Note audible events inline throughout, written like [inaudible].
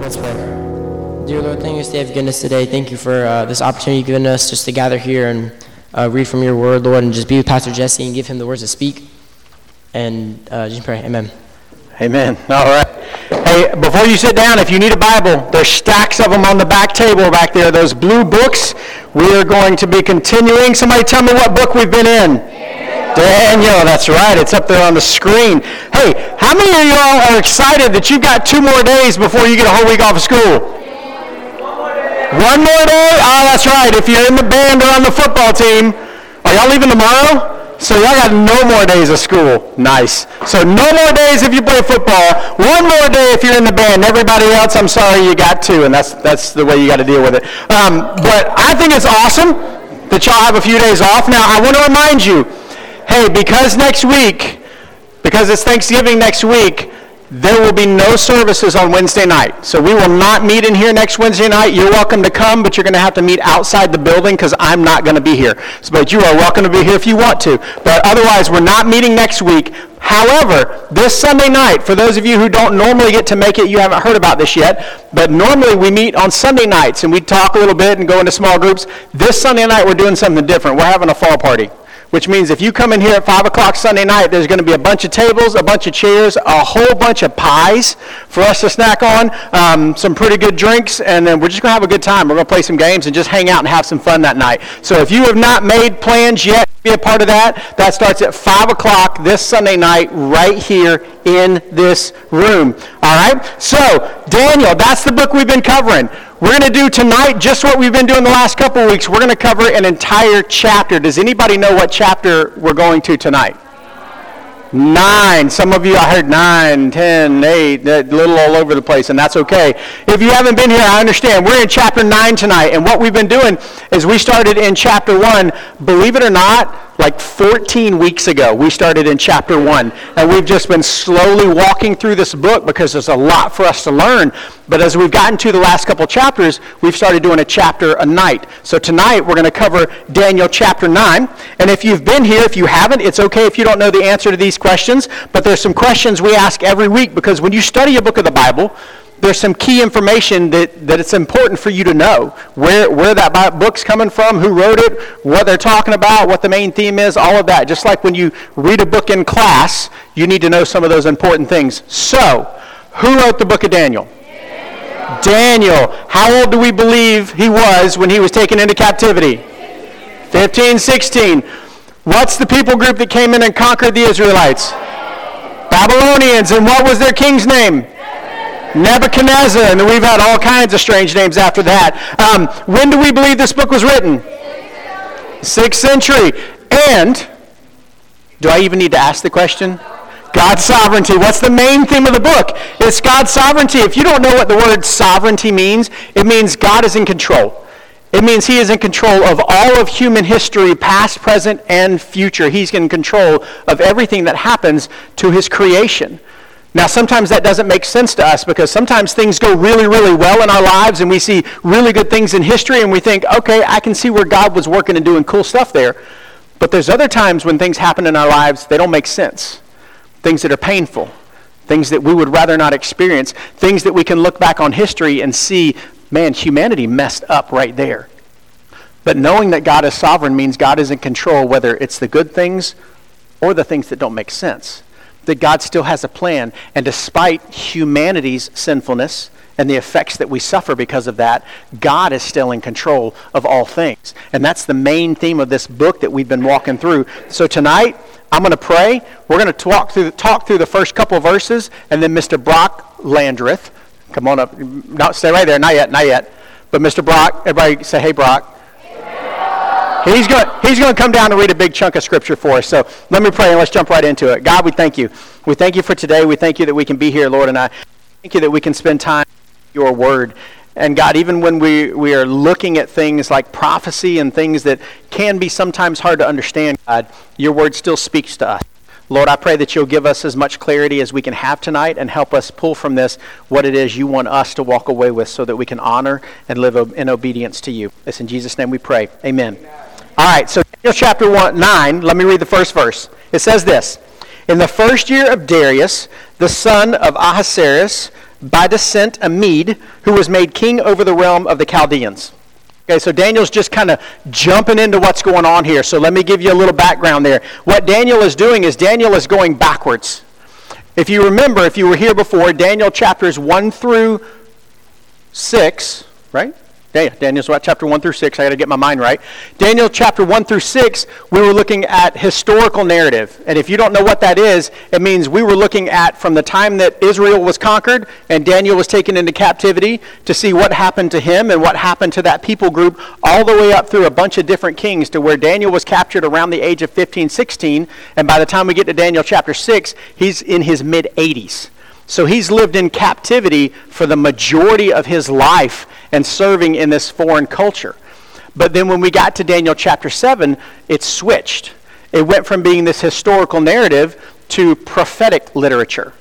Let's pray. Dear Lord, thank you for your goodness today. Thank you for uh, this opportunity you've given us just to gather here and uh, read from your word, Lord, and just be with Pastor Jesse and give him the words to speak. And uh, just pray. Amen. Amen. All right. Hey, before you sit down, if you need a Bible, there's stacks of them on the back table back there. Those blue books. We are going to be continuing. Somebody tell me what book we've been in. Daniel, that's right. It's up there on the screen. Hey, how many of y'all are excited that you've got two more days before you get a whole week off of school? One more day? Oh, that's right. If you're in the band or on the football team, are y'all leaving tomorrow? So y'all got no more days of school. Nice. So no more days if you play football. One more day if you're in the band. Everybody else, I'm sorry, you got two, and that's that's the way you got to deal with it. Um, but I think it's awesome that y'all have a few days off. Now I want to remind you hey, because next week, because it's Thanksgiving next week, there will be no services on Wednesday night. So we will not meet in here next Wednesday night. You're welcome to come, but you're going to have to meet outside the building because I'm not going to be here. So, but you are welcome to be here if you want to. But otherwise, we're not meeting next week. However, this Sunday night, for those of you who don't normally get to make it, you haven't heard about this yet, but normally we meet on Sunday nights and we talk a little bit and go into small groups. This Sunday night, we're doing something different. We're having a fall party which means if you come in here at 5 o'clock Sunday night, there's going to be a bunch of tables, a bunch of chairs, a whole bunch of pies for us to snack on, um, some pretty good drinks, and then we're just going to have a good time. We're going to play some games and just hang out and have some fun that night. So if you have not made plans yet be a part of that, that starts at 5 o'clock this Sunday night right here in this room. All right? So, Daniel, that's the book we've been covering. We're going to do tonight just what we've been doing the last couple weeks. We're going to cover an entire chapter. Does anybody know what chapter we're going to tonight? Nine. Some of you, I heard nine, ten, eight, a little all over the place, and that's okay. If you haven't been here, I understand. We're in chapter nine tonight, and what we've been doing is we started in chapter one. Believe it or not, like 14 weeks ago, we started in chapter 1. And we've just been slowly walking through this book because there's a lot for us to learn. But as we've gotten to the last couple chapters, we've started doing a chapter a night. So tonight we're going to cover Daniel chapter 9. And if you've been here, if you haven't, it's okay if you don't know the answer to these questions. But there's some questions we ask every week because when you study a book of the Bible, there's some key information that, that it's important for you to know. Where, where that book's coming from, who wrote it, what they're talking about, what the main theme is, all of that. Just like when you read a book in class, you need to know some of those important things. So, who wrote the book of Daniel? Daniel. Daniel. How old do we believe he was when he was taken into captivity? 15, 16. What's the people group that came in and conquered the Israelites? Babylonians. And what was their king's name? Nebuchadnezzar, and we've had all kinds of strange names after that. Um, when do we believe this book was written? Sixth century. And, do I even need to ask the question? God's sovereignty. What's the main theme of the book? It's God's sovereignty. If you don't know what the word sovereignty means, it means God is in control. It means he is in control of all of human history, past, present, and future. He's in control of everything that happens to his creation. Now, sometimes that doesn't make sense to us because sometimes things go really, really well in our lives and we see really good things in history and we think, okay, I can see where God was working and doing cool stuff there. But there's other times when things happen in our lives, they don't make sense. Things that are painful, things that we would rather not experience, things that we can look back on history and see, man, humanity messed up right there. But knowing that God is sovereign means God is in control, whether it's the good things or the things that don't make sense that God still has a plan. And despite humanity's sinfulness and the effects that we suffer because of that, God is still in control of all things. And that's the main theme of this book that we've been walking through. So tonight, I'm going to pray. We're going to talk through, talk through the first couple verses, and then Mr. Brock Landreth, come on up. No, stay right there. Not yet, not yet. But Mr. Brock, everybody say, hey, Brock. He's going, he's going to come down and read a big chunk of scripture for us. So let me pray and let's jump right into it. God, we thank you. We thank you for today. We thank you that we can be here, Lord, and I thank you that we can spend time with your word. And God, even when we, we are looking at things like prophecy and things that can be sometimes hard to understand, God, your word still speaks to us. Lord, I pray that you'll give us as much clarity as we can have tonight and help us pull from this what it is you want us to walk away with so that we can honor and live in obedience to you. It's in Jesus' name we pray. Amen. All right, so Daniel chapter one, 9, let me read the first verse. It says this In the first year of Darius, the son of Ahasuerus, by descent a Mede, who was made king over the realm of the Chaldeans. Okay, so Daniel's just kind of jumping into what's going on here. So let me give you a little background there. What Daniel is doing is Daniel is going backwards. If you remember, if you were here before, Daniel chapters 1 through 6, right? Yeah, Daniel's what, chapter 1 through 6. I got to get my mind right. Daniel chapter 1 through 6, we were looking at historical narrative. And if you don't know what that is, it means we were looking at from the time that Israel was conquered and Daniel was taken into captivity to see what happened to him and what happened to that people group, all the way up through a bunch of different kings to where Daniel was captured around the age of 15, 16. And by the time we get to Daniel chapter 6, he's in his mid 80s. So he's lived in captivity for the majority of his life and serving in this foreign culture. But then when we got to Daniel chapter 7, it switched. It went from being this historical narrative to prophetic literature.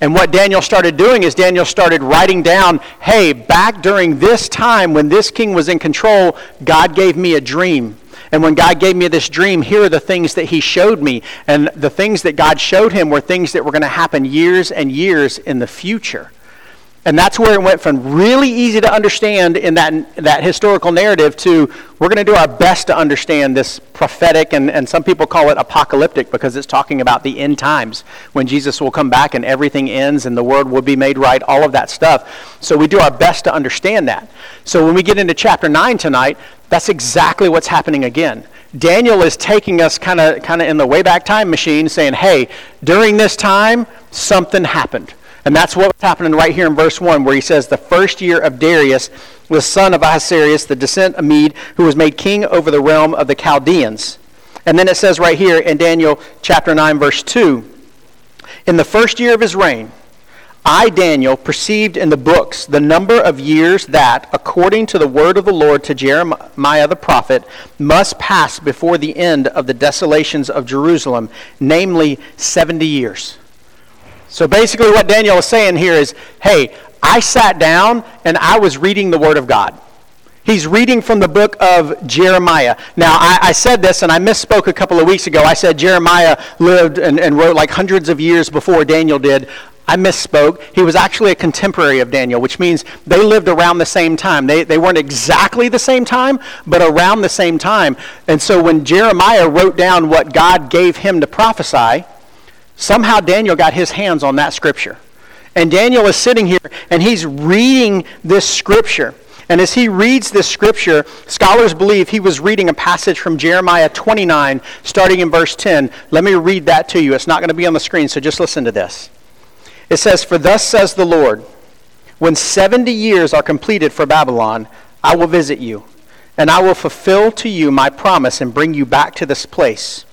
And what Daniel started doing is Daniel started writing down, hey, back during this time when this king was in control, God gave me a dream. And when God gave me this dream, here are the things that he showed me. And the things that God showed him were things that were going to happen years and years in the future. And that's where it went from really easy to understand in that, that historical narrative to we're going to do our best to understand this prophetic, and, and some people call it apocalyptic because it's talking about the end times when Jesus will come back and everything ends and the world will be made right, all of that stuff. So we do our best to understand that. So when we get into chapter 9 tonight, that's exactly what's happening again. Daniel is taking us kind of kind of in the way back time machine saying, "Hey, during this time something happened." And that's what's happening right here in verse 1, where he says, The first year of Darius, the son of Ahasuerus, the descent of Mede, who was made king over the realm of the Chaldeans. And then it says right here in Daniel chapter 9, verse 2 In the first year of his reign, I, Daniel, perceived in the books the number of years that, according to the word of the Lord to Jeremiah the prophet, must pass before the end of the desolations of Jerusalem, namely 70 years. So basically, what Daniel is saying here is hey, I sat down and I was reading the Word of God. He's reading from the book of Jeremiah. Now, I, I, said this and I misspoke a couple of weeks ago. I said Jeremiah lived and, and wrote like hundreds of years before Daniel did. I misspoke. He was actually a contemporary of Daniel, which means they lived around the same time. They, they weren't exactly the same time, but around the same time. And so when Jeremiah wrote down what God gave him to prophesy, Somehow Daniel got his hands on that scripture. And Daniel is sitting here and he's reading this scripture. And as he reads this scripture, scholars believe he was reading a passage from Jeremiah 29, starting in verse 10. Let me read that to you. It's not going to be on the screen, so just listen to this. It says, For thus says the Lord, when 70 years are completed for Babylon, I will visit you, and I will fulfill to you my promise and bring you back to this place.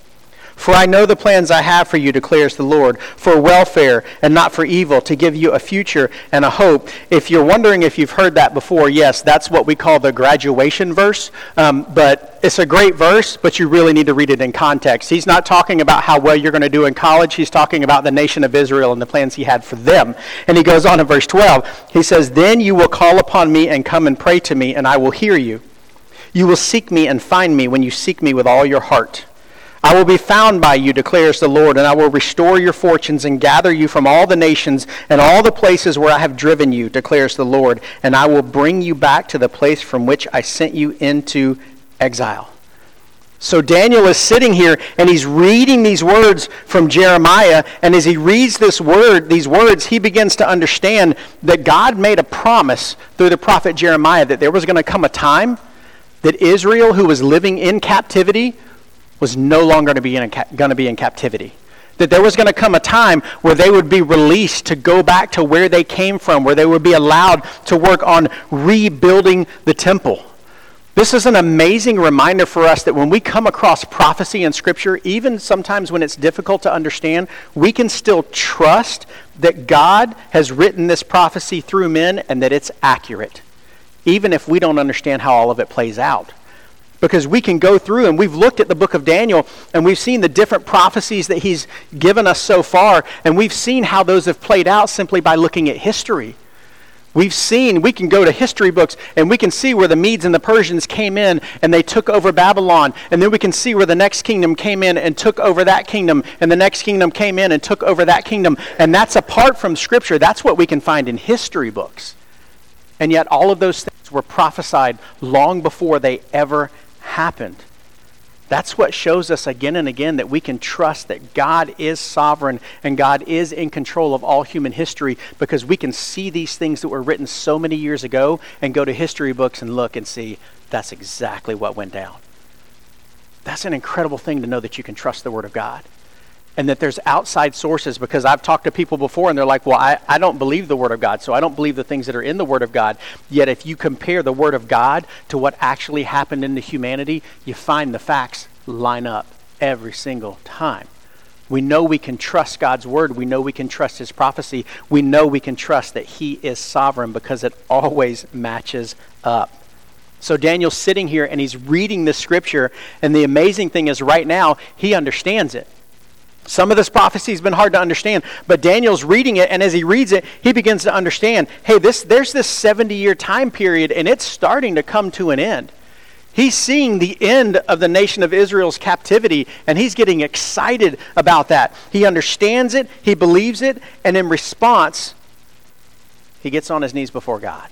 For I know the plans I have for you, declares the Lord, for welfare and not for evil, to give you a future and a hope. If you're wondering if you've heard that before, yes, that's what we call the graduation verse. Um, but it's a great verse, but you really need to read it in context. He's not talking about how well you're going to do in college. He's talking about the nation of Israel and the plans he had for them. And he goes on in verse 12. He says, Then you will call upon me and come and pray to me, and I will hear you. You will seek me and find me when you seek me with all your heart. I will be found by you, declares the Lord, and I will restore your fortunes and gather you from all the nations and all the places where I have driven you, declares the Lord, and I will bring you back to the place from which I sent you into exile. So Daniel is sitting here and he's reading these words from Jeremiah, and as he reads this word, these words, he begins to understand that God made a promise through the prophet Jeremiah that there was going to come a time that Israel, who was living in captivity, was no longer going to be in, going to be in captivity. That there was going to come a time where they would be released to go back to where they came from, where they would be allowed to work on rebuilding the temple. This is an amazing reminder for us that when we come across prophecy in Scripture, even sometimes when it's difficult to understand, we can still trust that God has written this prophecy through men and that it's accurate, even if we don't understand how all of it plays out because we can go through and we've looked at the book of Daniel and we've seen the different prophecies that he's given us so far, and we've seen how those have played out simply by looking at history. We've seen, we can go to history books and we can see where the Medes and the Persians came in and they took over Babylon. And then we can see where the next kingdom came in and took over that kingdom. And the next kingdom came in and took over that kingdom. And that's apart from Scripture. That's what we can find in history books. And yet, all of those things were prophesied long before they ever happened. That's what shows us again and again that we can trust that God is sovereign and God is in control of all human history because we can see these things that were written so many years ago and go to history books and look and see that's exactly what went down. That's an incredible thing to know that you can trust the Word of God and that there's outside sources because I've talked to people before and they're like, well, I, I don't believe the Word of God, so I don't believe the things that are in the Word of God. Yet if you compare the Word of God to what actually happened in the humanity, you find the facts line up every single time. We know we can trust God's Word. We know we can trust His prophecy. We know we can trust that He is sovereign because it always matches up. So Daniel's sitting here and he's reading the scripture, and the amazing thing is, right now, he understands it. Some of this prophecy has been hard to understand, but Daniel's reading it, and as he reads it, he begins to understand hey, this, there's this 70 year time period, and it's starting to come to an end. He's seeing the end of the nation of Israel's captivity, and he's getting excited about that. He understands it, he believes it, and in response, he gets on his knees before God.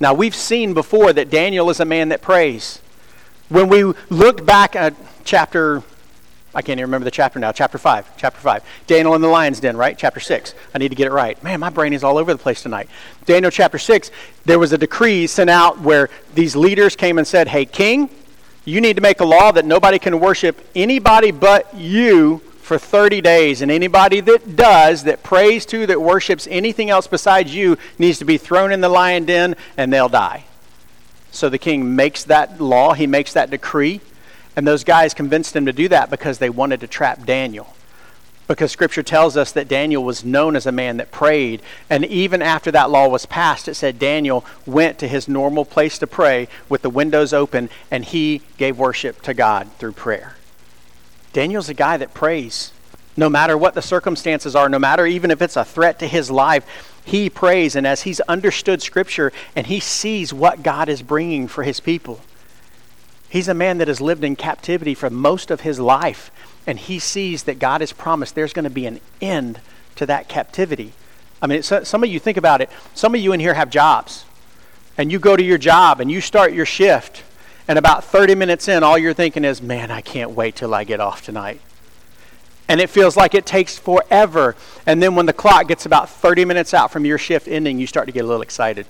Now, we've seen before that Daniel is a man that prays. When we looked back at chapter I can't even remember the chapter now. Chapter 5. Chapter 5. Daniel in the lion's den, right? Chapter 6. I need to get it right. Man, my brain is all over the place tonight. Daniel chapter 6, there was a decree sent out where these leaders came and said, Hey, king, you need to make a law that nobody can worship anybody but you for 30 days. And anybody that does, that prays to, that worships anything else besides you, needs to be thrown in the lion den and they'll die. So the king makes that law, he makes that decree. And those guys convinced him to do that because they wanted to trap Daniel. Because scripture tells us that Daniel was known as a man that prayed. And even after that law was passed, it said Daniel went to his normal place to pray with the windows open and he gave worship to God through prayer. Daniel's a guy that prays. No matter what the circumstances are, no matter even if it's a threat to his life, he prays. And as he's understood scripture and he sees what God is bringing for his people, He's a man that has lived in captivity for most of his life, and he sees that God has promised there's going to be an end to that captivity. I mean, some of you think about it. Some of you in here have jobs, and you go to your job and you start your shift, and about 30 minutes in, all you're thinking is, man, I can't wait till I get off tonight. And it feels like it takes forever. And then when the clock gets about 30 minutes out from your shift ending, you start to get a little excited.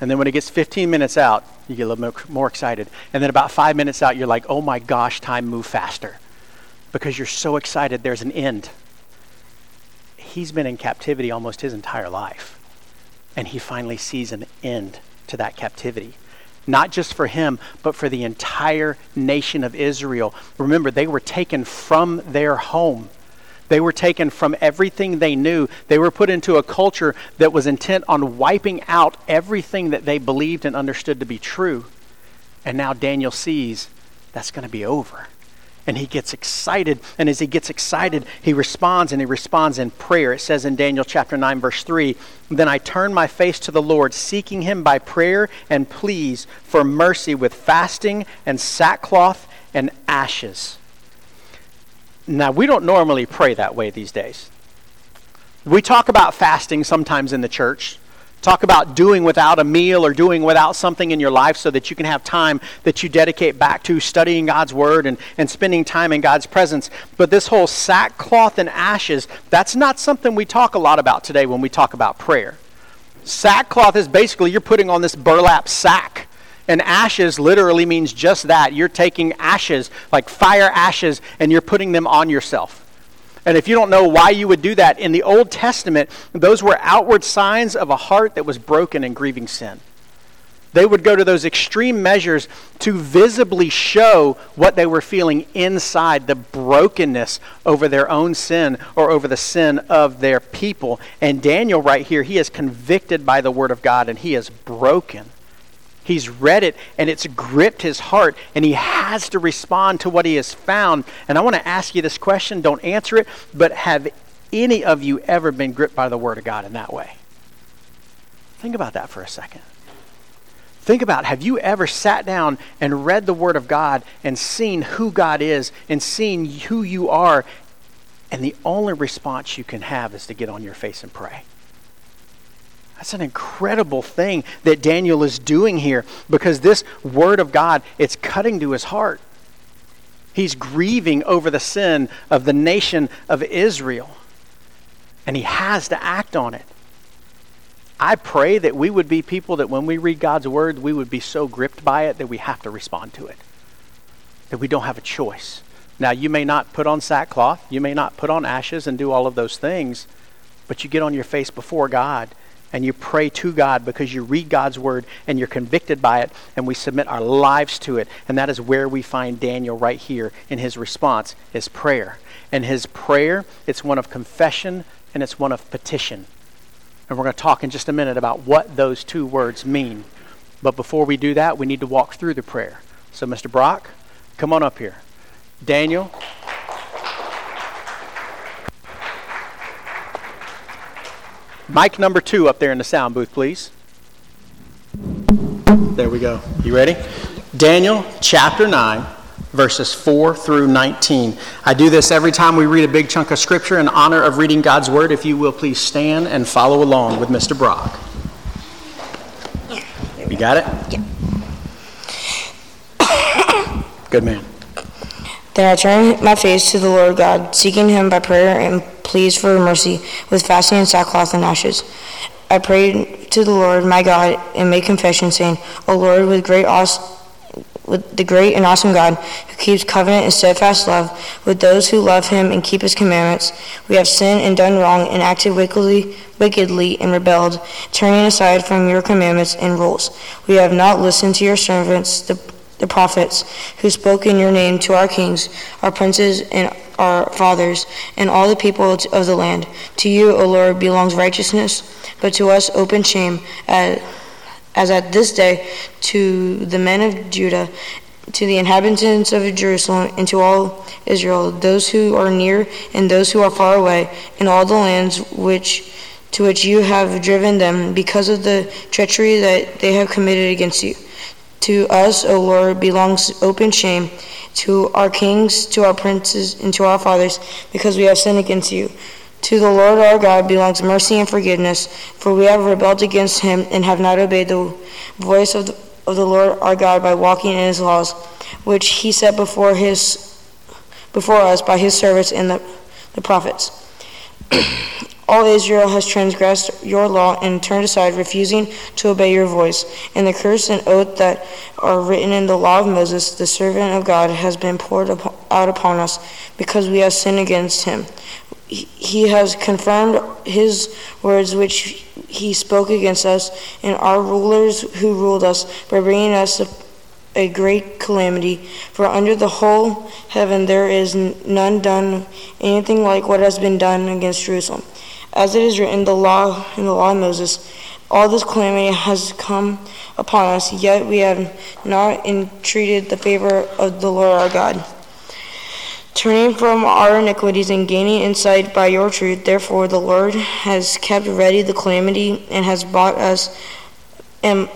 And then when it gets 15 minutes out, you get a little more excited. And then about five minutes out, you're like, oh my gosh, time move faster. Because you're so excited there's an end. He's been in captivity almost his entire life. And he finally sees an end to that captivity. Not just for him, but for the entire nation of Israel. Remember, they were taken from their home they were taken from everything they knew. They were put into a culture that was intent on wiping out everything that they believed and understood to be true. And now Daniel sees that's going to be over. And he gets excited. And as he gets excited, he responds and he responds in prayer. It says in Daniel chapter 9, verse 3 Then I turned my face to the Lord, seeking him by prayer and pleas for mercy with fasting and sackcloth and ashes. Now, we don't normally pray that way these days. We talk about fasting sometimes in the church. Talk about doing without a meal or doing without something in your life so that you can have time that you dedicate back to studying God's Word and, and spending time in God's presence. But this whole sackcloth and ashes, that's not something we talk a lot about today when we talk about prayer. Sackcloth is basically you're putting on this burlap sack and ashes literally means just that. You're taking ashes, like fire ashes, and you're putting them on yourself. And if you don't know why you would do that, in the Old Testament, those were outward signs of a heart that was broken and grieving sin. They would go to those extreme measures to visibly show what they were feeling inside, the brokenness over their own sin or over the sin of their people. And Daniel, right here, he is convicted by the Word of God and he is broken. He's read it and it's gripped his heart and he has to respond to what he has found. And I want to ask you this question. Don't answer it, but have any of you ever been gripped by the Word of God in that way? Think about that for a second. Think about have you ever sat down and read the Word of God and seen who God is and seen who you are, and the only response you can have is to get on your face and pray? That's an incredible thing that Daniel is doing here because this Word of God, it's cutting to his heart. He's grieving over the sin of the nation of Israel, and he has to act on it. I pray that we would be people that when we read God's word, we would be so gripped by it that we have to respond to it, that we don't have a choice. Now, you may not put on sackcloth, you may not put on ashes and do all of those things, but you get on your face before God and you pray to God because you read God's word and you're convicted by it, and we submit our lives to it. And that is where we find Daniel right here in his response, his prayer. And his prayer, it's one of confession and it's one of petition. And we're going to talk in just a minute about what those two words mean. But before we do that, we need to walk through the prayer. So, Mr. Brock, come on up here. Daniel. Mic number two up there in the sound booth, please. There we go. You ready? Daniel chapter 9 verses 4 through 19. I do this every time we read a big chunk of scripture in honor of reading God's word. If you will please stand and follow along with Mr. Brock. You got it? Yeah. [coughs] Good man. Then I turned my face to the Lord God, seeking him by prayer and pleas for mercy, with fasting and sackcloth and ashes. I prayed to the Lord my God and made confession, saying, O Lord, with great awesome with the great and awesome God who keeps covenant and steadfast love with those who love him and keep his commandments. We have sinned and done wrong and acted wickedly, wickedly and rebelled, turning aside from your commandments and rules. We have not listened to your servants, the, the prophets, who spoke in your name to our kings, our princes, and our fathers, and all the people of the land. To you, O Lord, belongs righteousness, but to us open shame. As, at this day to the men of Judah, to the inhabitants of Jerusalem, and to all Israel, those who are near and those who are far away, in all the lands which to which you have driven them, because of the treachery that they have committed against you. To us, O Lord, belongs open shame, to our kings, to our princes, and to our fathers, because we have sinned against you. To the Lord our God belongs mercy and forgiveness, for we have rebelled against him and have not obeyed the voice of the, of the Lord our God by walking in his laws, which he set before his before us by his servants and the, the prophets. [clears throat] All Israel has transgressed your law and turned aside, refusing to obey your voice. And the curse and oath that are written in the law of Moses, the servant of God, has been poured out upon us, because we have sinned against him. He has confirmed his words which he spoke against us and our rulers who ruled us by bringing us a, great calamity. For under the whole heaven there is none done anything like what has been done against jerusalem as it is written the law in the law of moses all this calamity has come upon us yet we have not entreated the favor of the lord our god turning from our iniquities and gaining insight by your truth. Therefore, the Lord has kept ready the calamity and has brought us and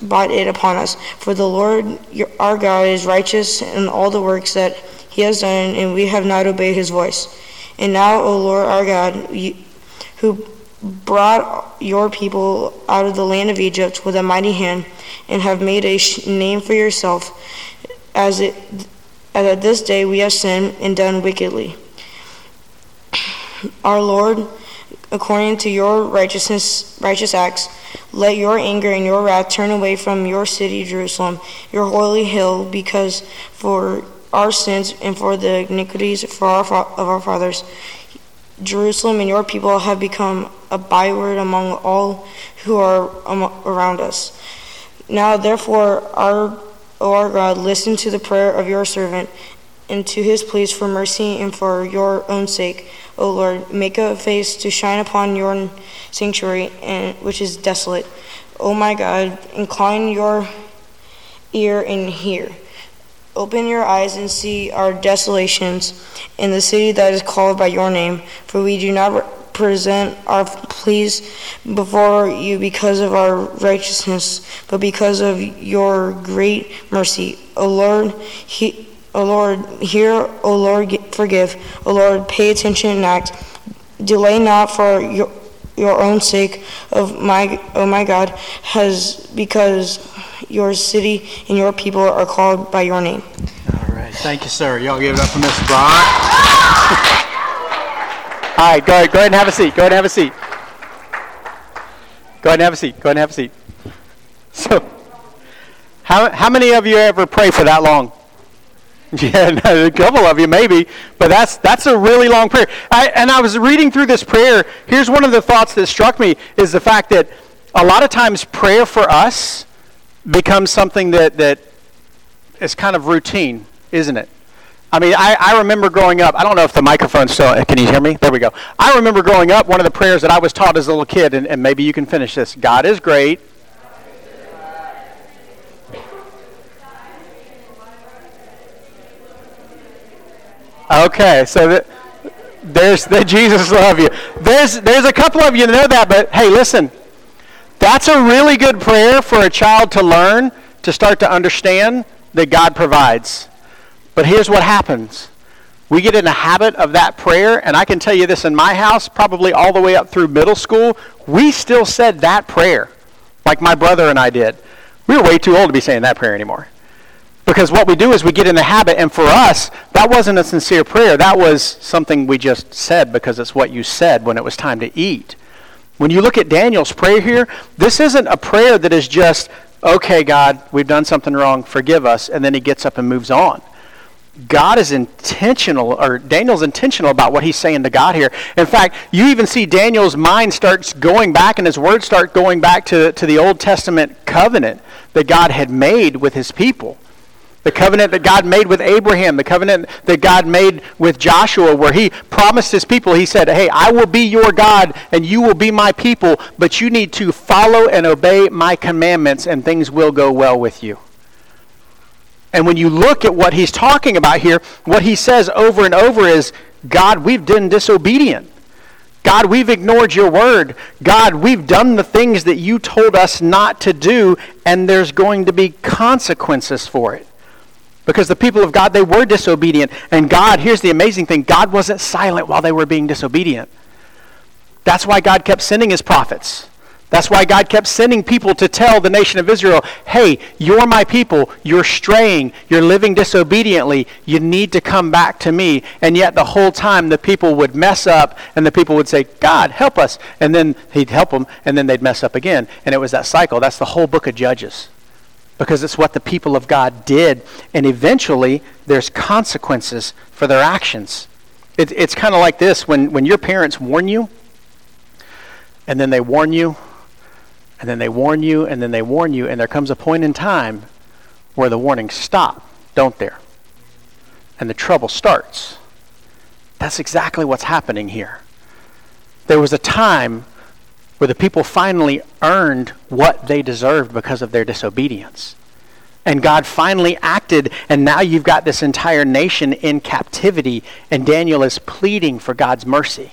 brought it upon us. For the Lord your, our God is righteous in all the works that he has done, and we have not obeyed his voice. And now, O Lord our God, you, who brought your people out of the land of Egypt with a mighty hand, and have made a name for yourself, as it as at this day we have sinned and done wickedly. Our Lord, according to your righteousness, righteous acts, let your anger and your wrath turn away from your city, Jerusalem, your holy hill, because for our sins and for the iniquities for our, of our fathers, Jerusalem and your people have become a byword among all who are around us. Now, therefore, our O our God, listen to the prayer of your servant and to his pleas for mercy and for your own sake. O Lord, make a face to shine upon your sanctuary, and, which is desolate. O my God, incline your ear and hear. Open your eyes and see our desolations in the city that is called by your name, for we do not present our pleas before you because of our righteousness, but because of your great mercy. O Lord, he, O Lord, hear, O Lord, forgive. O Lord, pay attention and act. Delay not for your, your own sake of my, oh my God, has because your city and your people are called by your name. All right. Thank you, sir. Y'all give it up for Mr. Bryant. [laughs] All right, go ahead, go ahead and have a seat. Go ahead and have a seat. Go ahead and have a seat. Go ahead and have a seat. [laughs] So, how, how many of you ever pray for that long? [laughs] Yeah, no, a couple of you maybe, but that's that's a really long prayer. I, and I was reading through this prayer. Here's one of the thoughts that struck me is the fact that a lot of times prayer for us becomes something that that is kind of routine, isn't it? I mean, I, I remember growing up, I don't know if the microphone's still, uh, can you hear me? There we go. I remember growing up, one of the prayers that I was taught as a little kid, and, and maybe you can finish this God is great. Okay, so that, there's the [laughs] Jesus love you. There's there's a couple of you that know that, but hey, listen, that's a really good prayer for a child to learn to start to understand that God provides. But here's what happens. We get in a habit of that prayer, and I can tell you this in my house, probably all the way up through middle school, we still said that prayer, like my brother and I did. We were way too old to be saying that prayer anymore. Because what we do is we get in the habit, and for us, that wasn't a sincere prayer. That was something we just said because it's what you said when it was time to eat. When you look at Daniel's prayer here, this isn't a prayer that is just, okay, God, we've done something wrong, forgive us, and then he gets up and moves on. God is intentional, or Daniel's intentional about what he's saying to God here. In fact, you even see Daniel's mind starts going back and his words start going back to, to the Old Testament covenant that God had made with his people. The covenant that God made with Abraham, the covenant that God made with Joshua, where he promised his people, he said, Hey, I will be your God and you will be my people, but you need to follow and obey my commandments and things will go well with you. And when you look at what he's talking about here, what he says over and over is, God, we've been disobedient. God, we've ignored your word. God, we've done the things that you told us not to do, and there's going to be consequences for it. Because the people of God, they were disobedient. And God, here's the amazing thing God wasn't silent while they were being disobedient. That's why God kept sending his prophets. That's why God kept sending people to tell the nation of Israel, hey, you're my people. You're straying. You're living disobediently. You need to come back to me. And yet, the whole time, the people would mess up and the people would say, God, help us. And then he'd help them and then they'd mess up again. And it was that cycle. That's the whole book of Judges. Because it's what the people of God did. And eventually, there's consequences for their actions. It, it's kind of like this when, when your parents warn you, and then they warn you and then they warn you, and then they warn you, and there comes a point in time where the warnings stop, don't there? And the trouble starts. That's exactly what's happening here. There was a time where the people finally earned what they deserved because of their disobedience. And God finally acted, and now you've got this entire nation in captivity, and Daniel is pleading for God's mercy.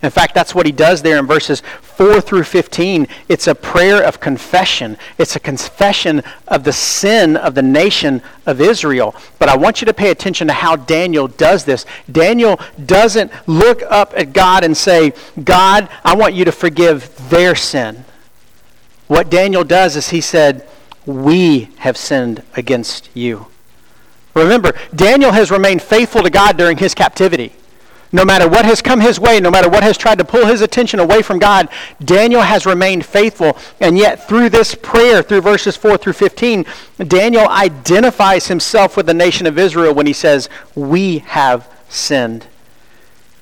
In fact, that's what he does there in verses 4 through 15. It's a prayer of confession. It's a confession of the sin of the nation of Israel. But I want you to pay attention to how Daniel does this. Daniel doesn't look up at God and say, God, I want you to forgive their sin. What Daniel does is he said, We have sinned against you. Remember, Daniel has remained faithful to God during his captivity. No matter what has come his way, no matter what has tried to pull his attention away from God, Daniel has remained faithful. And yet, through this prayer, through verses 4 through 15, Daniel identifies himself with the nation of Israel when he says, We have sinned.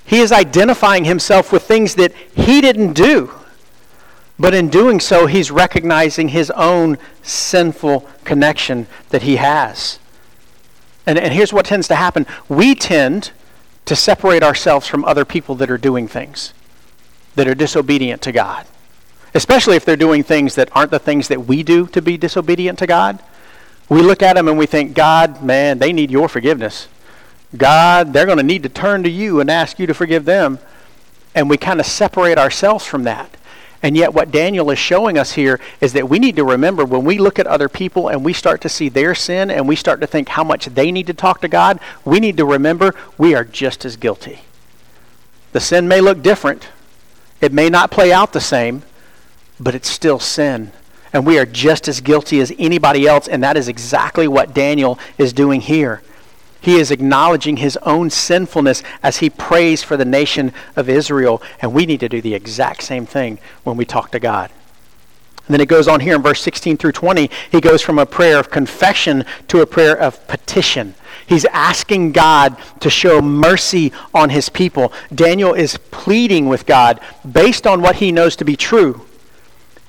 He is identifying himself with things that he didn't do. But in doing so, he's recognizing his own sinful connection that he has. And, and here's what tends to happen we tend to separate ourselves from other people that are doing things that are disobedient to God. Especially if they're doing things that aren't the things that we do to be disobedient to God. We look at them and we think, God, man, they need your forgiveness. God, they're going to need to turn to you and ask you to forgive them. and we kind of separate ourselves from that. And yet, what Daniel is showing us here is that we need to remember when we look at other people and we start to see their sin and we start to think how much they need to talk to God, we need to remember we are just as guilty. The sin may look different, it may not play out the same, but it's still sin. And we are just as guilty as anybody else, and that is exactly what Daniel is doing here. He is acknowledging his own sinfulness as he prays for the nation of Israel. And we need to do the exact same thing when we talk to God. And then it goes on here in verse 16 through 20. He goes from a prayer of confession to a prayer of petition. He's asking God to show mercy on his people. Daniel is pleading with God based on what he knows to be true.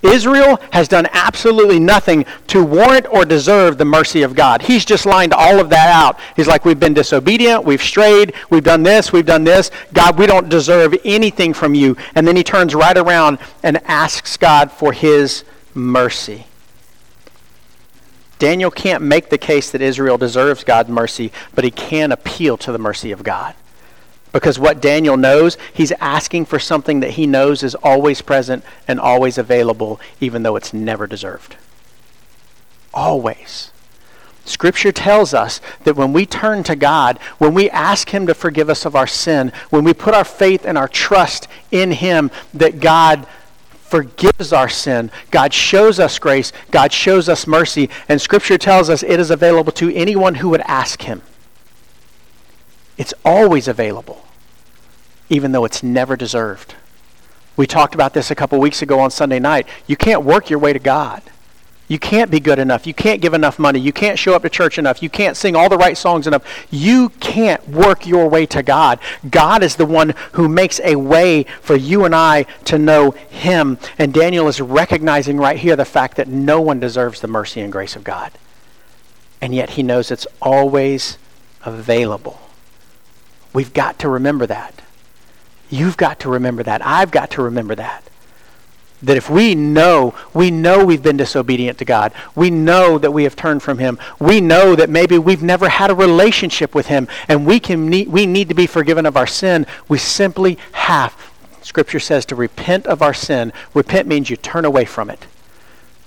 Israel has done absolutely nothing to warrant or deserve the mercy of God. He's just lined all of that out. He's like, we've been disobedient, we've strayed, we've done this, we've done this. God, we don't deserve anything from you. And then he turns right around and asks God for his mercy. Daniel can't make the case that Israel deserves God's mercy, but he can appeal to the mercy of God. Because what Daniel knows, he's asking for something that he knows is always present and always available, even though it's never deserved. Always. Scripture tells us that when we turn to God, when we ask Him to forgive us of our sin, when we put our faith and our trust in Him, that God forgives our sin. God shows us grace. God shows us mercy. And Scripture tells us it is available to anyone who would ask Him. It's always available, even though it's never deserved. We talked about this a couple weeks ago on Sunday night. You can't work your way to God. You can't be good enough. You can't give enough money. You can't show up to church enough. You can't sing all the right songs enough. You can't work your way to God. God is the one who makes a way for you and I to know Him. And Daniel is recognizing right here the fact that no one deserves the mercy and grace of God. And yet he knows it's always available. We've got to remember that. You've got to remember that. I've got to remember that. That if we know, we know we've been disobedient to God. We know that we have turned from Him. We know that maybe we've never had a relationship with Him and we, can we need to be forgiven of our sin. We simply have. Scripture says to repent of our sin. Repent means you turn away from it.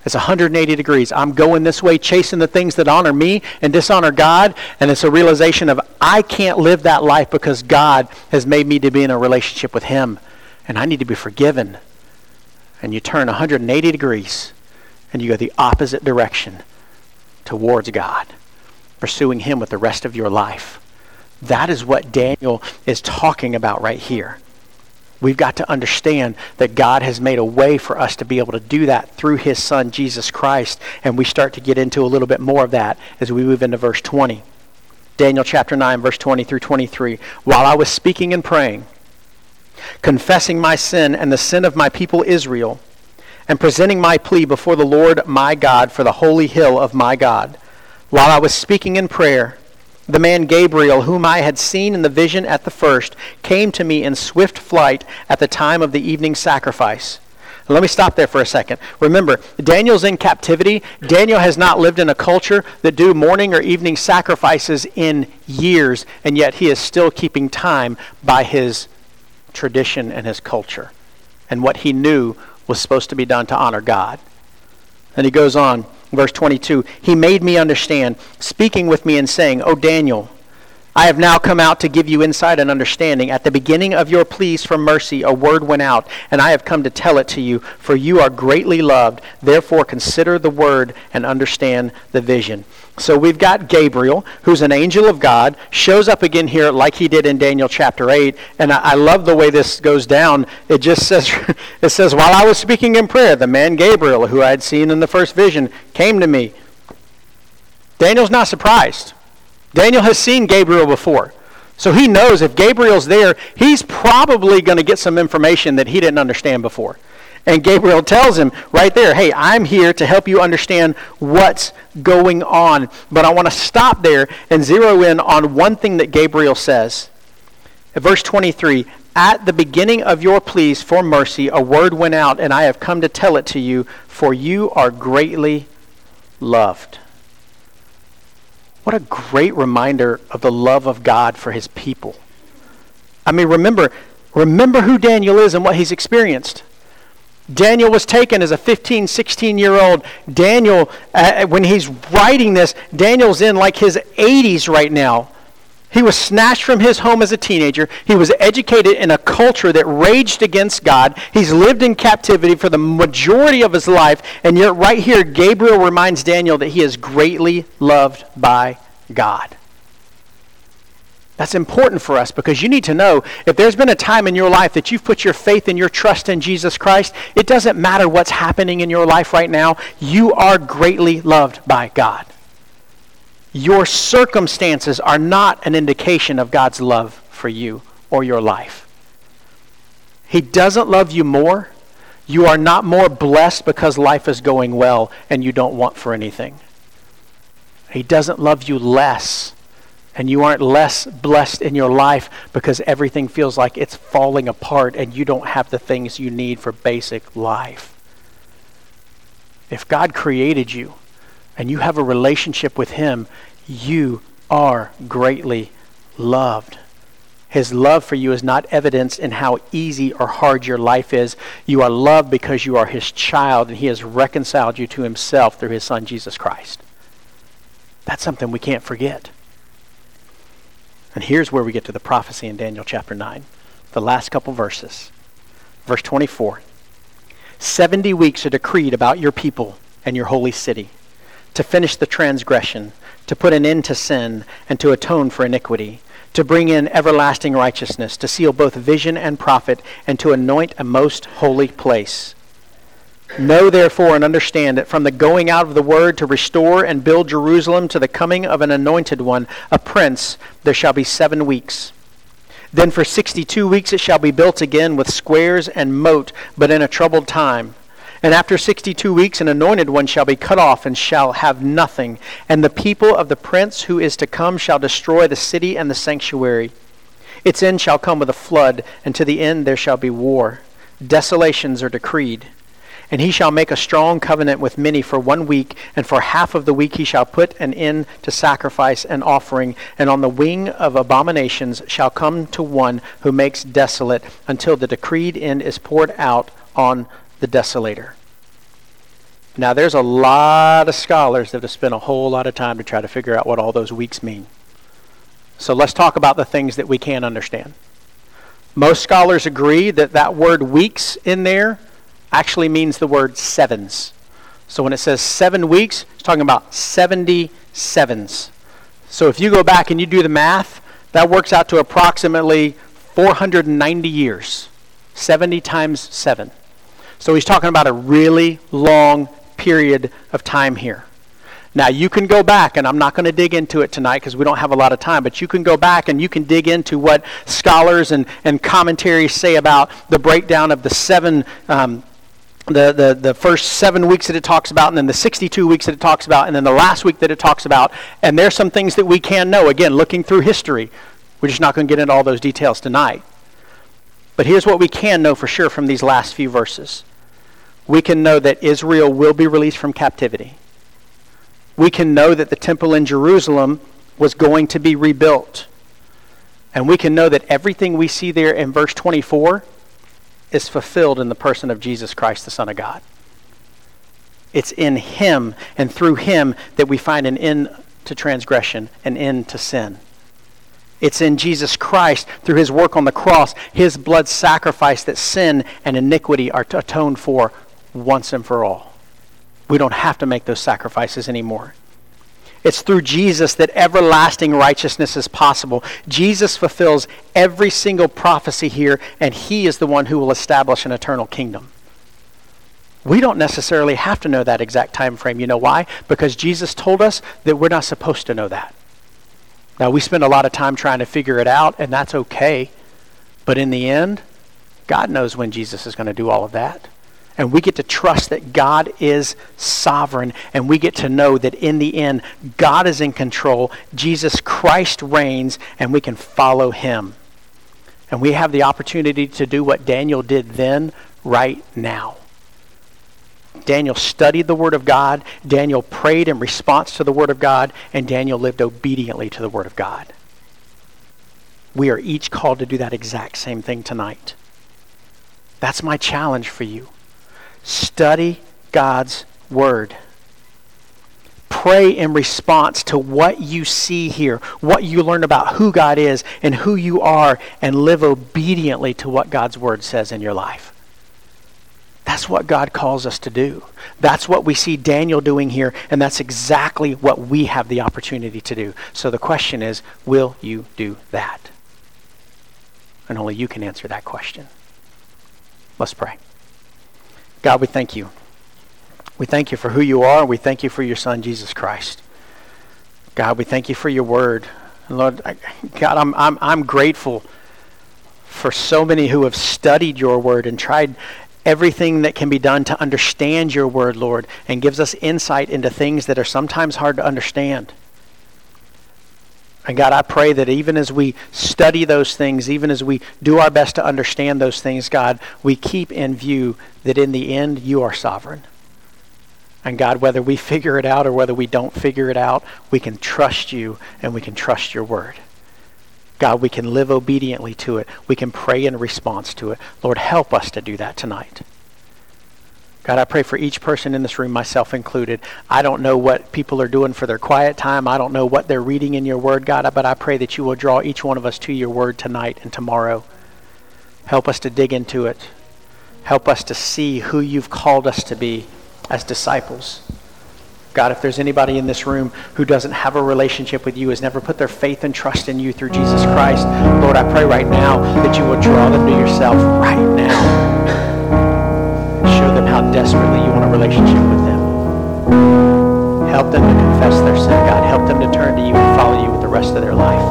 It's 180 degrees. I'm going this way, chasing the things that honor me and dishonor God. And it's a realization of I can't live that life because God has made me to be in a relationship with Him. And I need to be forgiven. And you turn 180 degrees and you go the opposite direction towards God, pursuing Him with the rest of your life. That is what Daniel is talking about right here. We've got to understand that God has made a way for us to be able to do that through his son, Jesus Christ. And we start to get into a little bit more of that as we move into verse 20. Daniel chapter 9, verse 20 through 23. While I was speaking and praying, confessing my sin and the sin of my people Israel, and presenting my plea before the Lord my God for the holy hill of my God, while I was speaking in prayer, the man Gabriel, whom I had seen in the vision at the first, came to me in swift flight at the time of the evening sacrifice. Let me stop there for a second. Remember, Daniel's in captivity. Daniel has not lived in a culture that do morning or evening sacrifices in years, and yet he is still keeping time by his tradition and his culture and what he knew was supposed to be done to honor God. And he goes on. Verse 22 He made me understand, speaking with me and saying, O Daniel, I have now come out to give you insight and understanding. At the beginning of your pleas for mercy, a word went out, and I have come to tell it to you, for you are greatly loved. Therefore, consider the word and understand the vision. So we've got Gabriel, who's an angel of God, shows up again here like he did in Daniel chapter 8. And I, I love the way this goes down. It just says, [laughs] it says, while I was speaking in prayer, the man Gabriel, who I had seen in the first vision, came to me. Daniel's not surprised. Daniel has seen Gabriel before. So he knows if Gabriel's there, he's probably going to get some information that he didn't understand before. And Gabriel tells him right there, hey, I'm here to help you understand what's going on. But I want to stop there and zero in on one thing that Gabriel says. At verse 23, at the beginning of your pleas for mercy, a word went out, and I have come to tell it to you, for you are greatly loved. What a great reminder of the love of God for his people. I mean, remember, Remember who Daniel is and what he's experienced. Daniel was taken as a 15, 16 year old. Daniel, uh, when he's writing this, Daniel's in like his 80s right now. He was snatched from his home as a teenager. He was educated in a culture that raged against God. He's lived in captivity for the majority of his life. And yet, right here, Gabriel reminds Daniel that he is greatly loved by God. That's important for us because you need to know if there's been a time in your life that you've put your faith and your trust in Jesus Christ, it doesn't matter what's happening in your life right now. You are greatly loved by God. Your circumstances are not an indication of God's love for you or your life. He doesn't love you more. You are not more blessed because life is going well and you don't want for anything. He doesn't love you less and you aren't less blessed in your life because everything feels like it's falling apart and you don't have the things you need for basic life. If God created you and you have a relationship with Him, you are greatly loved. His love for you is not evidenced in how easy or hard your life is. You are loved because you are His child and He has reconciled you to Himself through His Son, Jesus Christ. That's something we can't forget. And here's where we get to the prophecy in Daniel chapter 9, the last couple verses. Verse 24 70 weeks are decreed about your people and your holy city to finish the transgression, to put an end to sin, and to atone for iniquity, to bring in everlasting righteousness, to seal both vision and prophet, and to anoint a most holy place. Know therefore and understand that from the going out of the word to restore and build Jerusalem to the coming of an anointed one, a prince, there shall be seven weeks. Then for sixty two weeks it shall be built again with squares and moat, but in a troubled time. And after sixty two weeks an anointed one shall be cut off and shall have nothing. And the people of the prince who is to come shall destroy the city and the sanctuary. Its end shall come with a flood, and to the end there shall be war. Desolations are decreed. And he shall make a strong covenant with many for one week, and for half of the week he shall put an end to sacrifice and offering, and on the wing of abominations shall come to one who makes desolate, until the decreed end is poured out on the desolator. Now, there's a lot of scholars that have spent a whole lot of time to try to figure out what all those weeks mean. So let's talk about the things that we can understand. Most scholars agree that that word weeks in there actually means the word sevens. So when it says seven weeks, it's talking about 70 sevens. So if you go back and you do the math, that works out to approximately 490 years. 70 times 7. So he's talking about a really long period of time here. Now, you can go back, and I'm not going to dig into it tonight because we don't have a lot of time, but you can go back and you can dig into what scholars and, and commentaries say about the breakdown of the seven um, the, the, the first seven weeks that it talks about, and then the 62 weeks that it talks about, and then the last week that it talks about. And there's some things that we can know. Again, looking through history. We're just not going to get into all those details tonight. But here's what we can know for sure from these last few verses we can know that Israel will be released from captivity. We can know that the temple in Jerusalem was going to be rebuilt. And we can know that everything we see there in verse 24 is fulfilled in the person of Jesus Christ, the Son of God. It's in Him and through Him that we find an end to transgression, an end to sin. It's in Jesus Christ, through His work on the cross, His blood sacrifice, that sin and iniquity are atoned for once and for all. We don't have to make those sacrifices anymore. It's through Jesus that everlasting righteousness is possible. Jesus fulfills every single prophecy here, and he is the one who will establish an eternal kingdom. We don't necessarily have to know that exact time frame. You know why? Because Jesus told us that we're not supposed to know that. Now, we spend a lot of time trying to figure it out, and that's okay. But in the end, God knows when Jesus is going to do all of that. And we get to trust that God is sovereign. And we get to know that in the end, God is in control. Jesus Christ reigns, and we can follow him. And we have the opportunity to do what Daniel did then, right now. Daniel studied the Word of God. Daniel prayed in response to the Word of God. And Daniel lived obediently to the Word of God. we are each called to do that exact same thing tonight. That's my challenge for you. Study God's Word. Pray in response to what you see here, what you learn about who God is and who you are, and live obediently to what God's Word says in your life. That's what God calls us to do. That's what we see Daniel doing here, and that's exactly what we have the opportunity to do. So the question is will you do that? And only you can answer that question. Let's pray. God, we thank you. We thank you for who you are. We thank you for your Son, Jesus Christ. God, we thank you for your word. Lord, I, God, I'm, I'm, I'm grateful for so many who have studied your word and tried everything that can be done to understand your word, Lord, and gives us insight into things that are sometimes hard to understand. And God, I pray that even as we study those things, even as we do our best to understand those things, God, we keep in view that in the end, you are sovereign. And God, whether we figure it out or whether we don't figure it out, we can trust you and we can trust your word. God, we can live obediently to it. We can pray in response to it. Lord, help us to do that tonight. God, I pray for each person in this room, myself included. I don't know what people are doing for their quiet time. I don't know what they're reading in your word, God, but I pray that you will draw each one of us to your word tonight and tomorrow. Help us to dig into it. Help us to see who you've called us to be as disciples. God, if there's anybody in this room who doesn't have a relationship with you, has never put their faith and trust in you through Jesus Christ, Lord, I pray right now that you will draw them to yourself right now show them how desperately you want a relationship with them. Help them to confess their sin, God. Help them to turn to you and follow you with the rest of their life.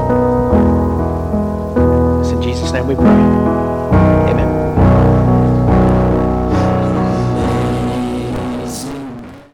It's in Jesus' name we pray.